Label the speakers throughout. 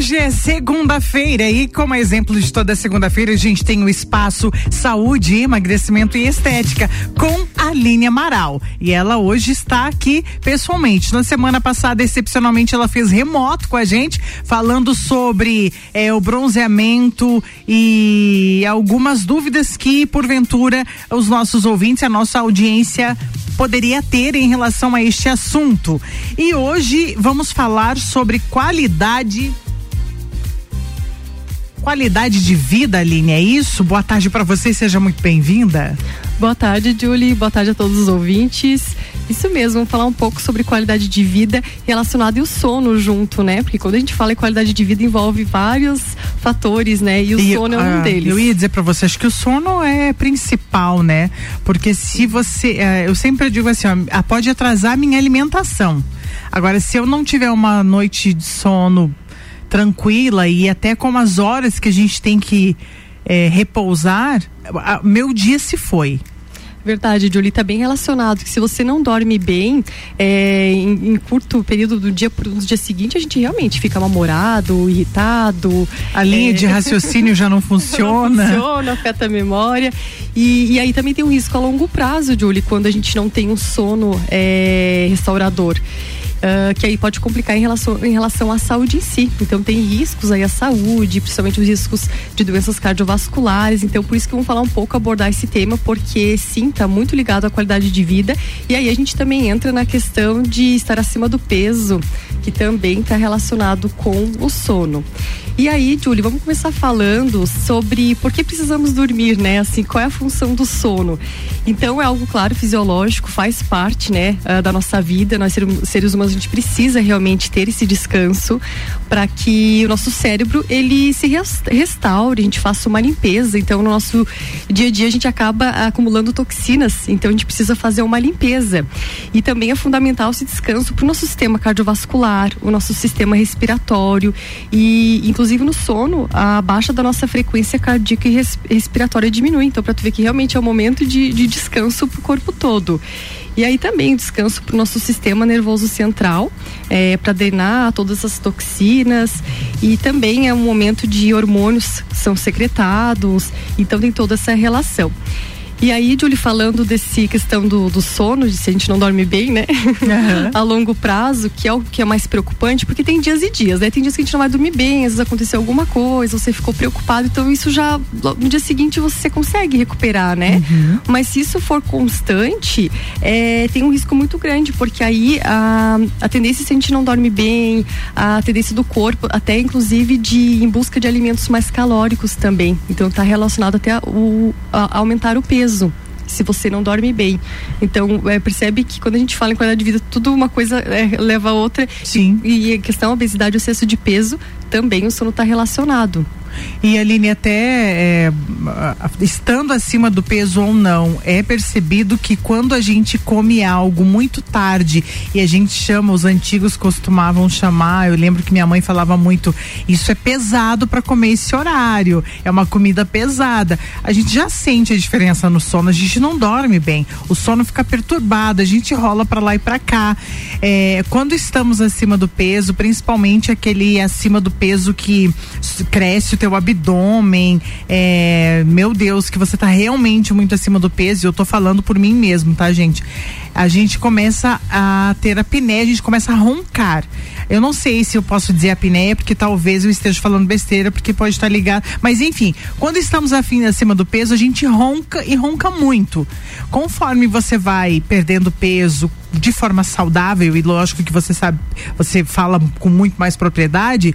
Speaker 1: Hoje é segunda-feira e como exemplo de toda segunda-feira a gente tem o espaço Saúde, Emagrecimento e Estética com a Aline Amaral. E ela hoje está aqui pessoalmente. Na semana passada, excepcionalmente, ela fez remoto com a gente, falando sobre é, o bronzeamento e algumas dúvidas que, porventura, os nossos ouvintes, a nossa audiência poderia ter em relação a este assunto. E hoje vamos falar sobre qualidade qualidade de vida, Aline, é isso? Boa tarde para você, seja muito bem-vinda.
Speaker 2: Boa tarde, Julie. Boa tarde a todos os ouvintes. Isso mesmo, vamos falar um pouco sobre qualidade de vida relacionada e o sono junto, né? Porque quando a gente fala em qualidade de vida envolve vários fatores, né? E o e, sono é um uh, deles.
Speaker 1: Eu ia dizer para você, acho que o sono é principal, né? Porque se você, uh, eu sempre digo assim, ó, pode atrasar a minha alimentação. Agora, se eu não tiver uma noite de sono tranquila e até com as horas que a gente tem que é, repousar, meu dia se foi.
Speaker 2: Verdade, Julie, está bem relacionado. Que se você não dorme bem, é, em, em, curto período do dia, no dia seguinte, a gente realmente fica mal-humorado, irritado.
Speaker 1: A linha é... de raciocínio já não funciona.
Speaker 2: não funciona, afeta a memória. E, e, aí também tem um risco a longo prazo, Julie, quando a gente não tem um sono é, restaurador uh, que aí pode complicar em relação, em relação à saúde em si. Então tem riscos aí à saúde, principalmente os riscos de doenças cardiovasculares. Então por isso que vamos falar um pouco, abordar esse tema, porque sim, está muito ligado à qualidade de vida. E aí a gente também entra na questão de estar acima do peso, que também está relacionado com o sono. E aí, Julie, vamos começar falando sobre por que precisamos dormir, né? Assim, qual é a função do sono? Então, é algo, claro, fisiológico, faz parte, né, ah, da nossa vida. Nós, seres humanos, a gente precisa realmente ter esse descanso para que o nosso cérebro ele se restaure, a gente faça uma limpeza. Então, no nosso dia a dia, a gente acaba acumulando toxinas, então a gente precisa fazer uma limpeza. E também é fundamental esse descanso para o nosso sistema cardiovascular, o nosso sistema respiratório e, inclusive, no sono, a baixa da nossa frequência cardíaca e respiratória diminui. Então, para tu ver que realmente é o momento de, de descanso para o corpo todo. E aí também descanso para o nosso sistema nervoso central, é, para drenar todas as toxinas. E também é um momento de hormônios que são secretados, então tem toda essa relação. E aí, Julie, falando desse questão do, do sono, de se a gente não dorme bem, né? Uhum. a longo prazo, que é o que é mais preocupante, porque tem dias e dias, né? Tem dias que a gente não vai dormir bem, às vezes aconteceu alguma coisa, você ficou preocupado, então isso já, no dia seguinte você consegue recuperar, né? Uhum. Mas se isso for constante, é, tem um risco muito grande, porque aí a, a tendência, se a gente não dorme bem, a tendência do corpo, até inclusive de em busca de alimentos mais calóricos também. Então está relacionado até a, o, a aumentar o peso peso se você não dorme bem. Então, é, percebe que quando a gente fala em qualidade de vida, tudo uma coisa é, leva a outra.
Speaker 1: Sim.
Speaker 2: E, e a questão obesidade, o excesso de peso, também o sono está relacionado.
Speaker 1: E Aline, até é, estando acima do peso ou não, é percebido que quando a gente come algo muito tarde e a gente chama, os antigos costumavam chamar, eu lembro que minha mãe falava muito, isso é pesado para comer esse horário, é uma comida pesada. A gente já sente a diferença no sono, a gente não dorme bem, o sono fica perturbado, a gente rola para lá e para cá. É, quando estamos acima do peso, principalmente aquele acima do peso que cresce teu abdômen, é, meu Deus, que você tá realmente muito acima do peso, eu tô falando por mim mesmo, tá, gente? A gente começa a ter apneia, a gente começa a roncar. Eu não sei se eu posso dizer apneia, porque talvez eu esteja falando besteira, porque pode estar ligado. Mas enfim, quando estamos afim, acima do peso, a gente ronca e ronca muito. Conforme você vai perdendo peso de forma saudável, e lógico que você sabe, você fala com muito mais propriedade,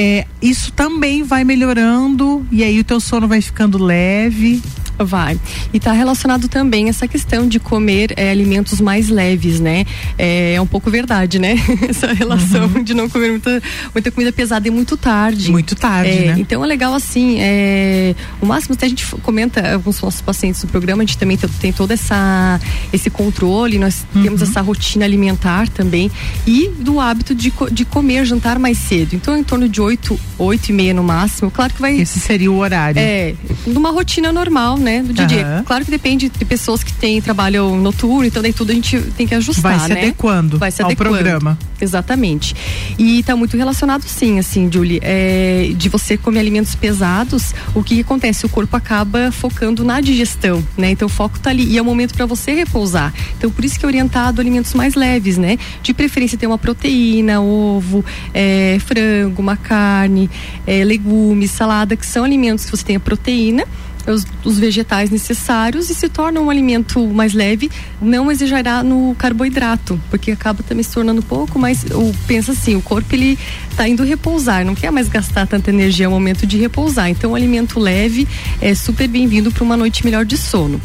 Speaker 1: é, isso também vai melhorando e aí o teu sono vai ficando leve.
Speaker 2: Vai. E está relacionado também essa questão de comer é, alimentos mais leves, né? É, é, um pouco verdade, né? essa relação uhum. de não comer muita, muita comida pesada e muito tarde.
Speaker 1: Muito tarde,
Speaker 2: é,
Speaker 1: né?
Speaker 2: Então é legal assim, é, o máximo até a gente comenta com os nossos pacientes no programa, a gente também tem todo essa, esse controle, nós uhum. temos essa rotina alimentar também e do hábito de, de comer, jantar mais cedo. Então em torno de oito, oito e meia no máximo. Claro que vai...
Speaker 1: Esse seria o horário.
Speaker 2: É, numa rotina normal, né? Né, do a dia. Claro que depende de pessoas que têm trabalho noturno, então daí tudo a gente tem que ajustar,
Speaker 1: Vai se
Speaker 2: né?
Speaker 1: adequando Vai se ao adequando. programa.
Speaker 2: Exatamente. E está muito relacionado sim, assim, Julie, é, de você comer alimentos pesados, o que acontece? O corpo acaba focando na digestão, né? Então o foco está ali e é o momento para você repousar. Então por isso que é orientado alimentos mais leves, né? De preferência ter uma proteína, ovo, é, frango, uma carne, é, legumes, salada, que são alimentos que você tenha proteína os, os, vegetais necessários e se torna um alimento mais leve, não exagerar no carboidrato, porque acaba também se tornando pouco, mas o, pensa assim, o corpo ele está indo repousar, não quer mais gastar tanta energia, é momento de repousar. Então, o alimento leve é super bem-vindo para uma noite melhor de sono.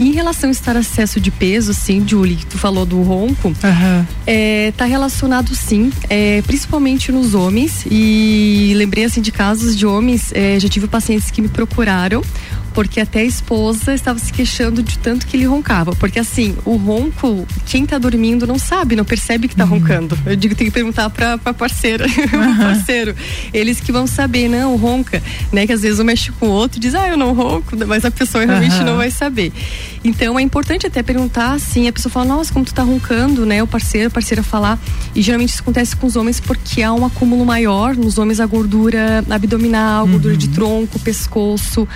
Speaker 2: Em relação a estar excesso de peso, sim, Julie, que tu falou do ronco, uhum. é, tá relacionado sim, é, principalmente nos homens. E lembrei assim de casos de homens, é, já tive pacientes que me procuraram porque até a esposa estava se queixando de tanto que ele roncava. Porque assim, o ronco, quem está dormindo não sabe, não percebe que está uhum. roncando. Eu digo, tem que perguntar para a parceira, uhum. parceiro. Eles que vão saber, não, ronca, né? Que às vezes um mexe com o outro e diz, ah, eu não ronco, mas a pessoa realmente uhum. não vai saber. Então é importante até perguntar, assim, a pessoa fala, nossa, como tu tá roncando, né? O parceiro, a parceira falar. E geralmente isso acontece com os homens porque há um acúmulo maior nos homens a gordura abdominal, gordura de uhum. tronco, pescoço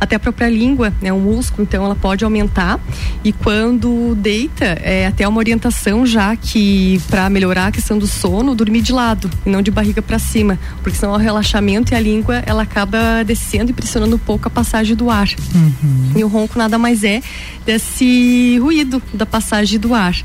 Speaker 2: até a própria língua, né, um músculo, então ela pode aumentar. E quando deita, é até uma orientação já que para melhorar a questão do sono, dormir de lado e não de barriga para cima, porque senão o relaxamento e a língua ela acaba descendo e pressionando um pouco a passagem do ar. Uhum. E o ronco nada mais é desse ruído da passagem do ar.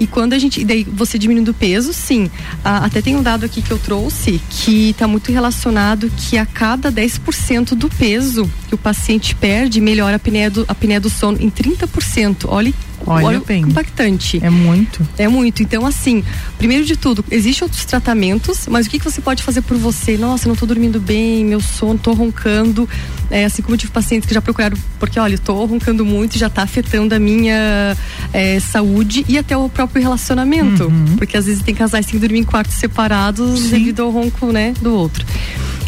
Speaker 2: E quando a gente. Daí você diminuindo o peso, sim. Ah, até tem um dado aqui que eu trouxe que está muito relacionado que a cada 10% do peso que o paciente perde, melhora a apneia do, a apneia do sono em 30%. Olha
Speaker 1: Olha, Olha bem.
Speaker 2: impactante.
Speaker 1: É muito.
Speaker 2: É muito. Então, assim, primeiro de tudo, existem outros tratamentos, mas o que, que você pode fazer por você? Nossa, não estou dormindo bem, meu sono, estou roncando. É, assim como eu tive pacientes que já procuraram, porque olha, estou roncando muito e já está afetando a minha é, saúde e até o próprio relacionamento. Uhum. Porque às vezes tem casais que dormir em quartos separados Sim. devido ao ronco, né, do outro.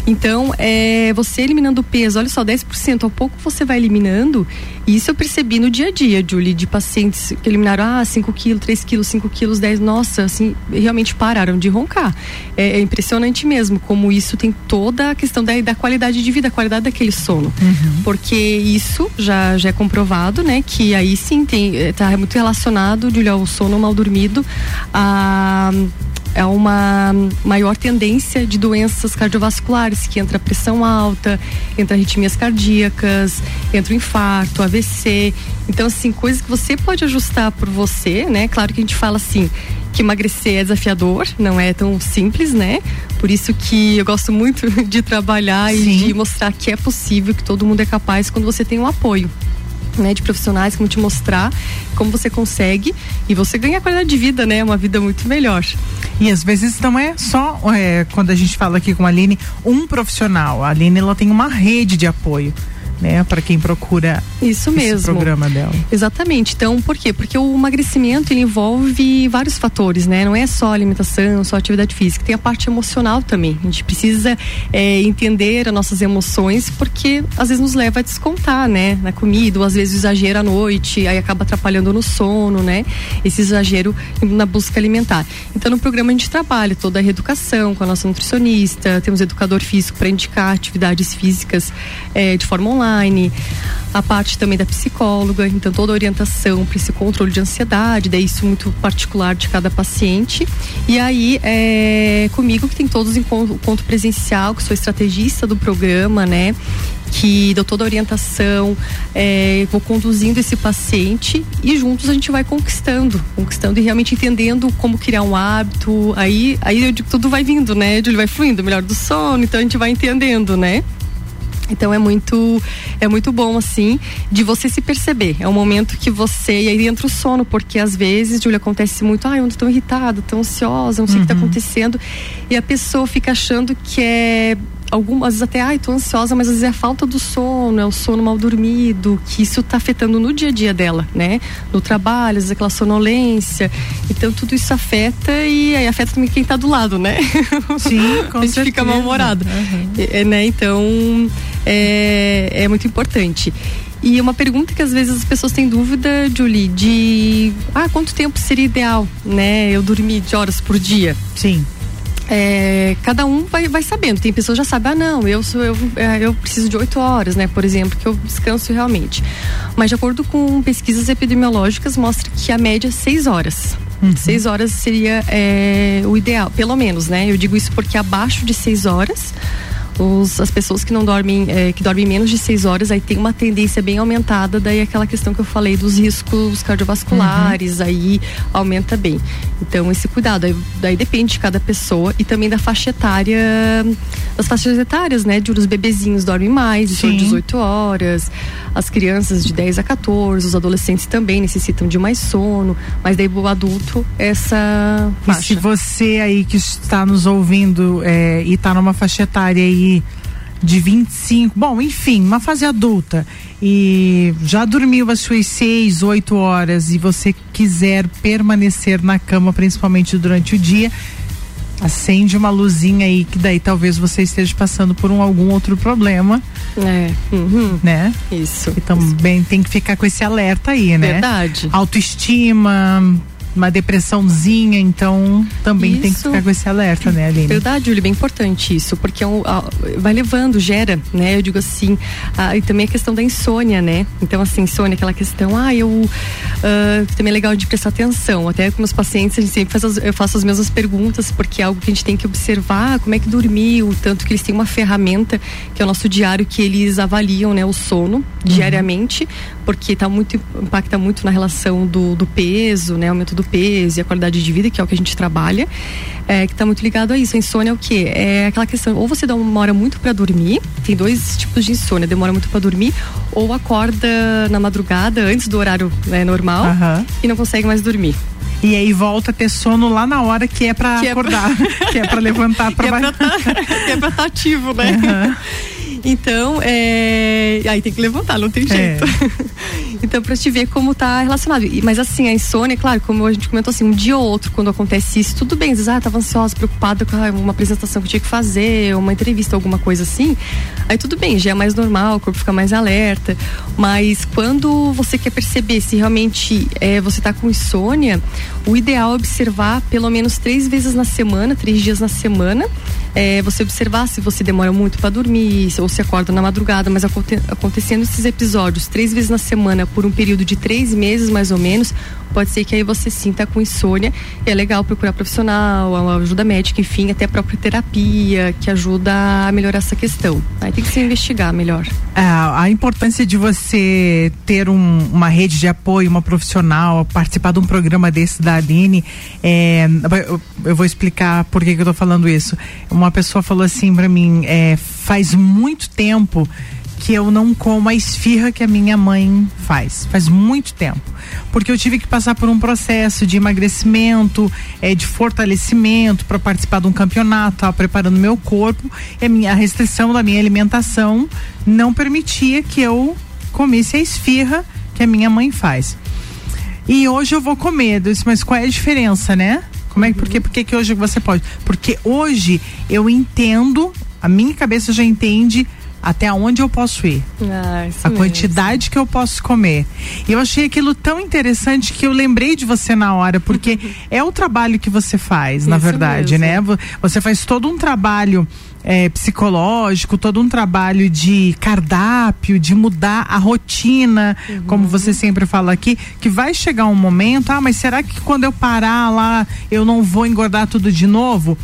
Speaker 2: Então, é, você eliminando o peso, olha só, 10%, ao pouco você vai eliminando. Isso eu percebi no dia a dia, Julie, de pacientes que eliminaram, ah, 5 quilos, 3 quilos, 5 quilos, 10, nossa, assim, realmente pararam de roncar. É, é, impressionante mesmo como isso tem toda a questão da, da qualidade de vida, a qualidade daquele sono. Uhum. Porque isso já, já é comprovado, né, que aí sim tem, é, tá muito relacionado, Julie, ao sono mal dormido, a é uma maior tendência de doenças cardiovasculares, que entra pressão alta, entra arritmias cardíacas, entra o infarto, AVC. Então, assim, coisas que você pode ajustar por você, né? Claro que a gente fala assim, que emagrecer é desafiador, não é tão simples, né? Por isso que eu gosto muito de trabalhar Sim. e de mostrar que é possível, que todo mundo é capaz quando você tem um apoio né, de profissionais que vão te mostrar como você consegue e você ganha qualidade de vida, né? Uma vida muito melhor.
Speaker 1: E às vezes não é só é, quando a gente fala aqui com a Aline, um profissional. A Aline ela tem uma rede de apoio né, para quem procura
Speaker 2: isso mesmo
Speaker 1: programa dela.
Speaker 2: Exatamente. Então, por quê? Porque o emagrecimento envolve vários fatores, né? Não é só alimentação, só atividade física, tem a parte emocional também. A gente precisa é, entender as nossas emoções, porque às vezes nos leva a descontar, né, na comida, ou às vezes exagero à noite, aí acaba atrapalhando no sono, né? Esse exagero na busca alimentar. Então, no programa a gente trabalha toda a reeducação com a nossa nutricionista, temos educador físico para indicar atividades físicas é, de forma online online, a parte também da psicóloga, então toda a orientação para esse controle de ansiedade, daí isso muito particular de cada paciente. E aí, é, comigo que tem todos os encontro presencial, que sou estrategista do programa, né? que dou toda a orientação, é, vou conduzindo esse paciente e juntos a gente vai conquistando, conquistando e realmente entendendo como criar um hábito. Aí, aí eu digo, tudo vai vindo, né? Ele vai fluindo, melhor do sono, então a gente vai entendendo, né? Então é muito é muito bom assim de você se perceber. É um momento que você e aí entra o sono, porque às vezes, Júlia, acontece muito, ai, eu tão irritada, tão ansiosa, não sei o que tá uhum. acontecendo, e a pessoa fica achando que é algumas vezes até, ai, tô ansiosa, mas às vezes é a falta do sono, é o sono mal dormido, que isso tá afetando no dia a dia dela, né? No trabalho, às vezes aquela sonolência. Então tudo isso afeta e aí afeta também quem tá do lado, né?
Speaker 1: Sim, com
Speaker 2: A gente
Speaker 1: certeza.
Speaker 2: fica mal-humorado. Uhum. É, né? Então, é, é muito importante. E uma pergunta que às vezes as pessoas têm dúvida, Julie, de ah, quanto tempo seria ideal, né? Eu dormir de horas por dia.
Speaker 1: Sim.
Speaker 2: É, cada um vai, vai sabendo. Tem pessoas que já sabem, ah, não, eu sou eu, é, eu preciso de oito horas, né? Por exemplo, que eu descanso realmente. Mas de acordo com pesquisas epidemiológicas, mostra que a média é seis horas. Uhum. Seis horas seria é, o ideal, pelo menos, né? Eu digo isso porque abaixo de seis horas os, as pessoas que não dormem, é, que dormem menos de seis horas, aí tem uma tendência bem aumentada, daí aquela questão que eu falei dos riscos cardiovasculares, uhum. aí aumenta bem. Então, esse cuidado, aí, daí depende de cada pessoa e também da faixa etária, das faixas etárias, né? De os bebezinhos dormem mais, de 18 horas, as crianças de 10 a 14, os adolescentes também necessitam de mais sono, mas daí o adulto, essa faixa.
Speaker 1: E se você aí que está nos ouvindo é, e está numa faixa etária aí de 25, bom, enfim, uma fase adulta e já dormiu as suas 6, 8 horas e você quiser permanecer na cama, principalmente durante o dia, acende uma luzinha aí que daí talvez você esteja passando por um algum outro problema.
Speaker 2: É. Uhum.
Speaker 1: Né?
Speaker 2: Isso.
Speaker 1: E também isso. tem que ficar com esse alerta aí, né?
Speaker 2: Verdade.
Speaker 1: Autoestima, uma depressãozinha, então também isso. tem que ficar com esse alerta, né, Aline?
Speaker 2: Verdade, Júlio, bem importante isso, porque é um, vai levando, gera, né? Eu digo assim, e também a questão da insônia, né? Então, assim, insônia, aquela questão, ah, eu uh, também é legal de prestar atenção. Até com meus pacientes, a gente sempre faz as, eu faço as mesmas perguntas, porque é algo que a gente tem que observar, como é que dormiu, tanto que eles têm uma ferramenta, que é o nosso diário, que eles avaliam, né, o sono uhum. diariamente, porque tá muito, impacta muito na relação do, do peso, né? Aumento do peso e a qualidade de vida, que é o que a gente trabalha, é, que está muito ligado a isso. A insônia é o quê? É aquela questão, ou você demora muito para dormir, tem dois tipos de insônia, demora muito para dormir, ou acorda na madrugada, antes do horário né, normal, uhum. e não consegue mais dormir.
Speaker 1: E aí volta a ter sono lá na hora que é para acordar, é pra... que é para levantar para
Speaker 2: que, é tá, que é pra estar tá ativo, né? Uhum. Então, é... aí tem que levantar, não tem é. jeito. É. então, pra te ver como tá relacionado. Mas assim, a insônia, claro, como a gente comentou assim, um dia ou outro, quando acontece isso, tudo bem. Às vezes, ah, tava ansiosa, preocupada com uma apresentação que eu tinha que fazer, uma entrevista, alguma coisa assim. Aí tudo bem, já é mais normal, o corpo fica mais alerta. Mas quando você quer perceber se realmente é, você tá com insônia, o ideal é observar pelo menos três vezes na semana, três dias na semana. É, você observar se você demora muito para dormir, ou se acorda na madrugada, mas aconte acontecendo esses episódios três vezes na semana por um período de três meses mais ou menos, pode ser que aí você sinta com insônia. É legal procurar profissional, ajuda médica, enfim, até a própria terapia, que ajuda a melhorar essa questão. Aí tem que se investigar melhor.
Speaker 1: É, a importância de você ter um, uma rede de apoio, uma profissional, participar de um programa desse da Aline, é, eu, eu, vou explicar por que, que eu tô falando isso. Uma pessoa falou assim para mim, é, faz muito tempo que eu não como a esfirra que a minha mãe faz. Faz muito tempo. Porque eu tive que passar por um processo de emagrecimento, é, de fortalecimento para participar de um campeonato, preparando meu corpo. E a, minha, a restrição da minha alimentação não permitia que eu comesse a esfirra que a minha mãe faz. E hoje eu vou comer. Disse, mas qual é a diferença, né? Como é, que, por que, que hoje você pode? Porque hoje eu entendo, a minha cabeça já entende até onde eu posso ir.
Speaker 2: Ah,
Speaker 1: a mesmo. quantidade que eu posso comer. E eu achei aquilo tão interessante que eu lembrei de você na hora, porque é o trabalho que você faz, isso na verdade, mesmo. né? Você faz todo um trabalho é, psicológico, todo um trabalho de cardápio, de mudar a rotina, uhum. como você sempre fala aqui, que vai chegar um momento, ah, mas será que quando eu parar lá eu não vou engordar tudo de novo?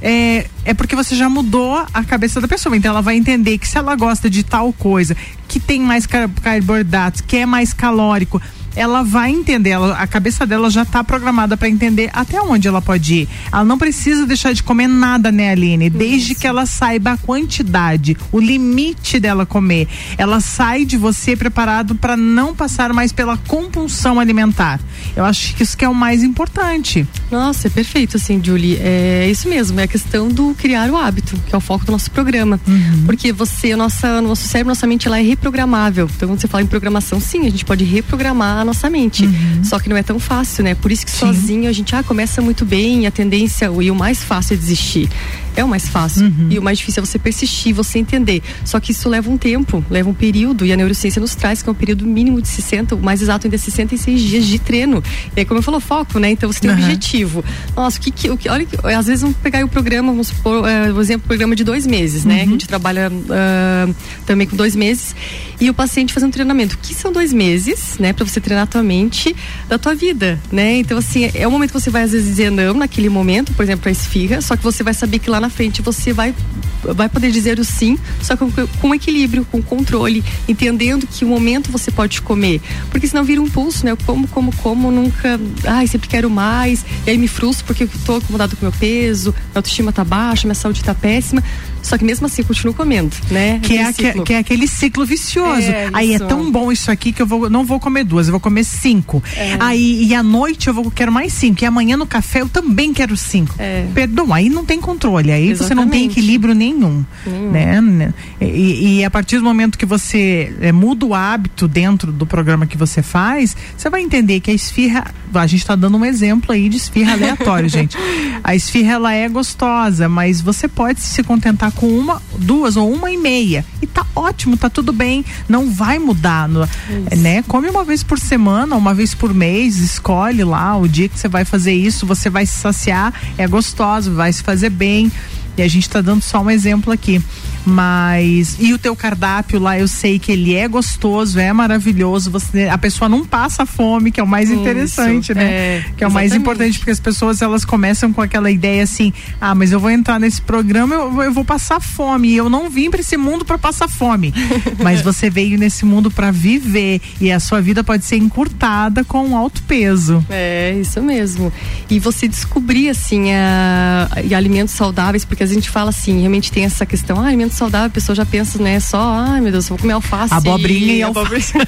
Speaker 1: É, é porque você já mudou a cabeça da pessoa. Então ela vai entender que se ela gosta de tal coisa, que tem mais carboidratos, que é mais calórico, ela vai entender, ela, a cabeça dela já está programada para entender até onde ela pode ir. Ela não precisa deixar de comer nada, né, Aline? Desde Isso. que ela saiba a quantidade, o limite dela comer. Ela sai de você preparado para não passar mais pela compulsão alimentar. Eu acho que isso que é o mais importante.
Speaker 2: Nossa, é perfeito, assim, Julie. É isso mesmo, é a questão do criar o hábito, que é o foco do nosso programa. Uhum. Porque você, nossa, nosso cérebro, nossa mente, ela é reprogramável. Então, quando você fala em programação, sim, a gente pode reprogramar nossa mente. Uhum. Só que não é tão fácil, né? Por isso que Sim. sozinho a gente ah, começa muito bem, a tendência e o mais fácil é desistir. É o mais fácil. Uhum. E o mais difícil é você persistir, você entender. Só que isso leva um tempo, leva um período. E a neurociência nos traz que é um período mínimo de 60, o mais exato ainda é 66 dias de treino. E aí, como eu falou, foco, né? Então você tem um objetivo. Nossa, o que, que, o que olha, às vezes vamos pegar o programa, vamos supor, uh, por exemplo, programa de dois meses, né? Uhum. A gente trabalha uh, também com dois meses. E o paciente faz um treinamento. O que são dois meses, né? Pra você treinar a tua mente da tua vida, né? Então, assim, é o momento que você vai às vezes dizer não naquele momento, por exemplo, a esfirra, só que você vai saber que lá na frente você vai vai poder dizer o sim, só com, com equilíbrio, com controle, entendendo que o momento você pode comer. Porque senão vira um pulso, né? Eu como, como, como, nunca. Ai, sempre quero mais. E aí me frustro porque eu tô acomodado com meu peso, minha autoestima tá baixa, minha saúde tá péssima. Só que mesmo assim continuo comendo, né?
Speaker 1: Que, é, que, que, é aquele ciclo vicioso. É, aí é tão bom isso aqui que eu vou, não vou comer duas, eu vou comer cinco. É. Aí e à noite eu vou quero mais cinco. E amanhã no café eu também quero cinco. É. Perdão, aí não tem controle. Aí Exatamente. você não tem equilíbrio nenhum. nenhum. Né? E, e, a partir do momento que você é, muda o hábito dentro do programa que você faz, você vai entender que a esfirra. A gente está dando um exemplo aí de esfirra aleatório, gente. A esfirra ela é gostosa, mas você pode se contentar com uma, duas ou uma e meia. E tá ótimo, tá tudo bem. Não vai mudar, no, né? Come uma vez por semana, uma vez por mês, escolhe lá o dia que você vai fazer isso, você vai se saciar, é gostoso, vai se fazer bem. E a gente está dando só um exemplo aqui. Mas e o teu cardápio lá, eu sei que ele é gostoso, é maravilhoso. Você, a pessoa não passa fome, que é o mais interessante, Isso, né? É, que é o mais importante porque as pessoas elas começam com aquela ideia assim: "Ah, mas eu vou entrar nesse programa, eu, eu vou passar fome". E eu não vim para esse mundo para passar fome. mas você veio nesse mundo para viver e a sua vida pode ser encurtada com alto peso.
Speaker 2: É, isso mesmo. E você descobrir assim, a, e alimentos saudáveis, porque a gente fala assim, realmente tem essa questão, ah, alimentos saudável, a pessoa já pensa, né, só, ai meu Deus, vou comer alface.
Speaker 1: Abobrinha e alface.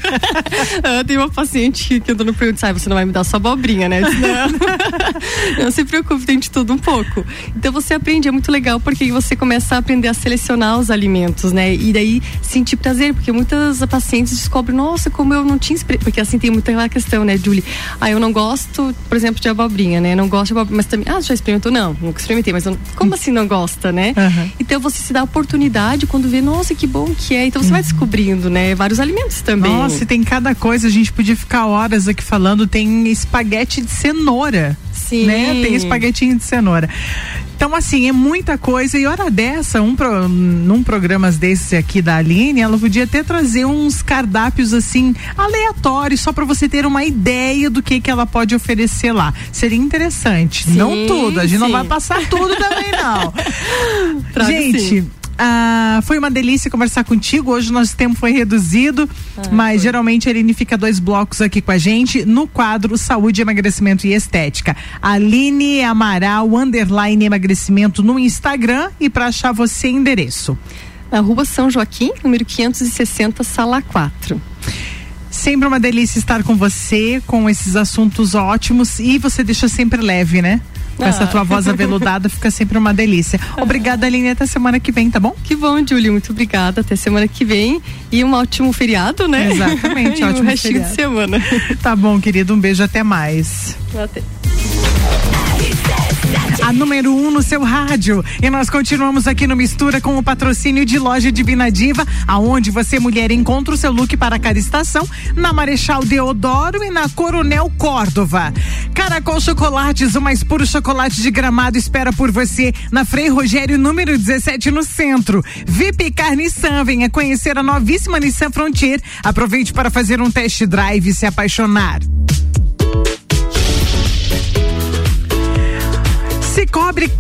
Speaker 2: Ah, tem uma paciente que andou no pergunto, sai, você não vai me dar só abobrinha, né? Disse, não. não se preocupe, tem de tudo um pouco. Então você aprende, é muito legal porque você começa a aprender a selecionar os alimentos, né? E daí sentir prazer, porque muitas pacientes descobrem, nossa, como eu não tinha porque assim tem muita questão, né, Julie? Ah, eu não gosto, por exemplo, de abobrinha, né? Não gosto de abobrinha, mas também, ah, já experimentou? Não, nunca experimentei, mas eu, como assim não gosta, né? Uhum. Então você se dá a oportunidade quando vê, nossa, que bom que é. Então você vai descobrindo, né? Vários alimentos também.
Speaker 1: Nossa, tem cada coisa, a gente podia ficar horas aqui falando. Tem espaguete de cenoura. Sim. Né? Tem espaguetinho de cenoura. Então, assim, é muita coisa. E hora dessa, um pro, num programas desses aqui da Aline, ela podia até trazer uns cardápios assim, aleatórios, só para você ter uma ideia do que que ela pode oferecer lá. Seria interessante. Sim, não tudo, a gente sim. não vai passar tudo também, não. gente. Sim. Ah, foi uma delícia conversar contigo. Hoje nosso tempo foi reduzido, ah, mas foi. geralmente a Aline fica dois blocos aqui com a gente no quadro Saúde, Emagrecimento e Estética. Aline Amaral, underline emagrecimento no Instagram e para achar você endereço.
Speaker 2: Na rua São Joaquim, número 560, sala 4.
Speaker 1: Sempre uma delícia estar com você, com esses assuntos ótimos e você deixa sempre leve, né? Com ah. essa tua voz aveludada fica sempre uma delícia. Obrigada, Aline, até semana que vem, tá bom?
Speaker 2: Que bom, Júlio, muito obrigada. Até semana que vem e um ótimo feriado, né?
Speaker 1: Exatamente, ótimo
Speaker 2: um feriado. de semana.
Speaker 1: Tá bom, querido, um beijo, até mais. Até a número 1 um no seu rádio. E nós continuamos aqui no Mistura com o patrocínio de loja Divina Diva, aonde você, mulher, encontra o seu look para cada estação, na Marechal Deodoro e na Coronel Córdova. Caracol Chocolates, o mais puro chocolate de gramado, espera por você na Frei Rogério, número 17, no centro. VIP Car Nissan, venha conhecer a novíssima Nissan Frontier. Aproveite para fazer um test drive e se apaixonar. Cicobi,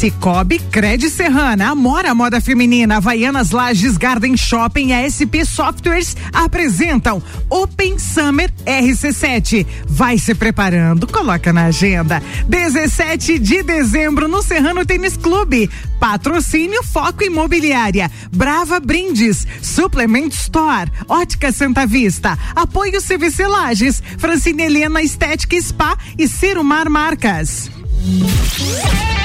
Speaker 1: Cicobi Cred Serrana, Amora Moda Feminina, Havaianas Lages Garden Shopping e SP Softwares apresentam Open Summer RC7. Vai se preparando, coloca na agenda. 17 de dezembro no Serrano Tênis Clube. Patrocínio Foco Imobiliária, Brava Brindes, Suplement Store, Ótica Santa Vista, Apoio CVC Lages, Francine Helena Estética Spa e Cirumar Marcas. Yeah!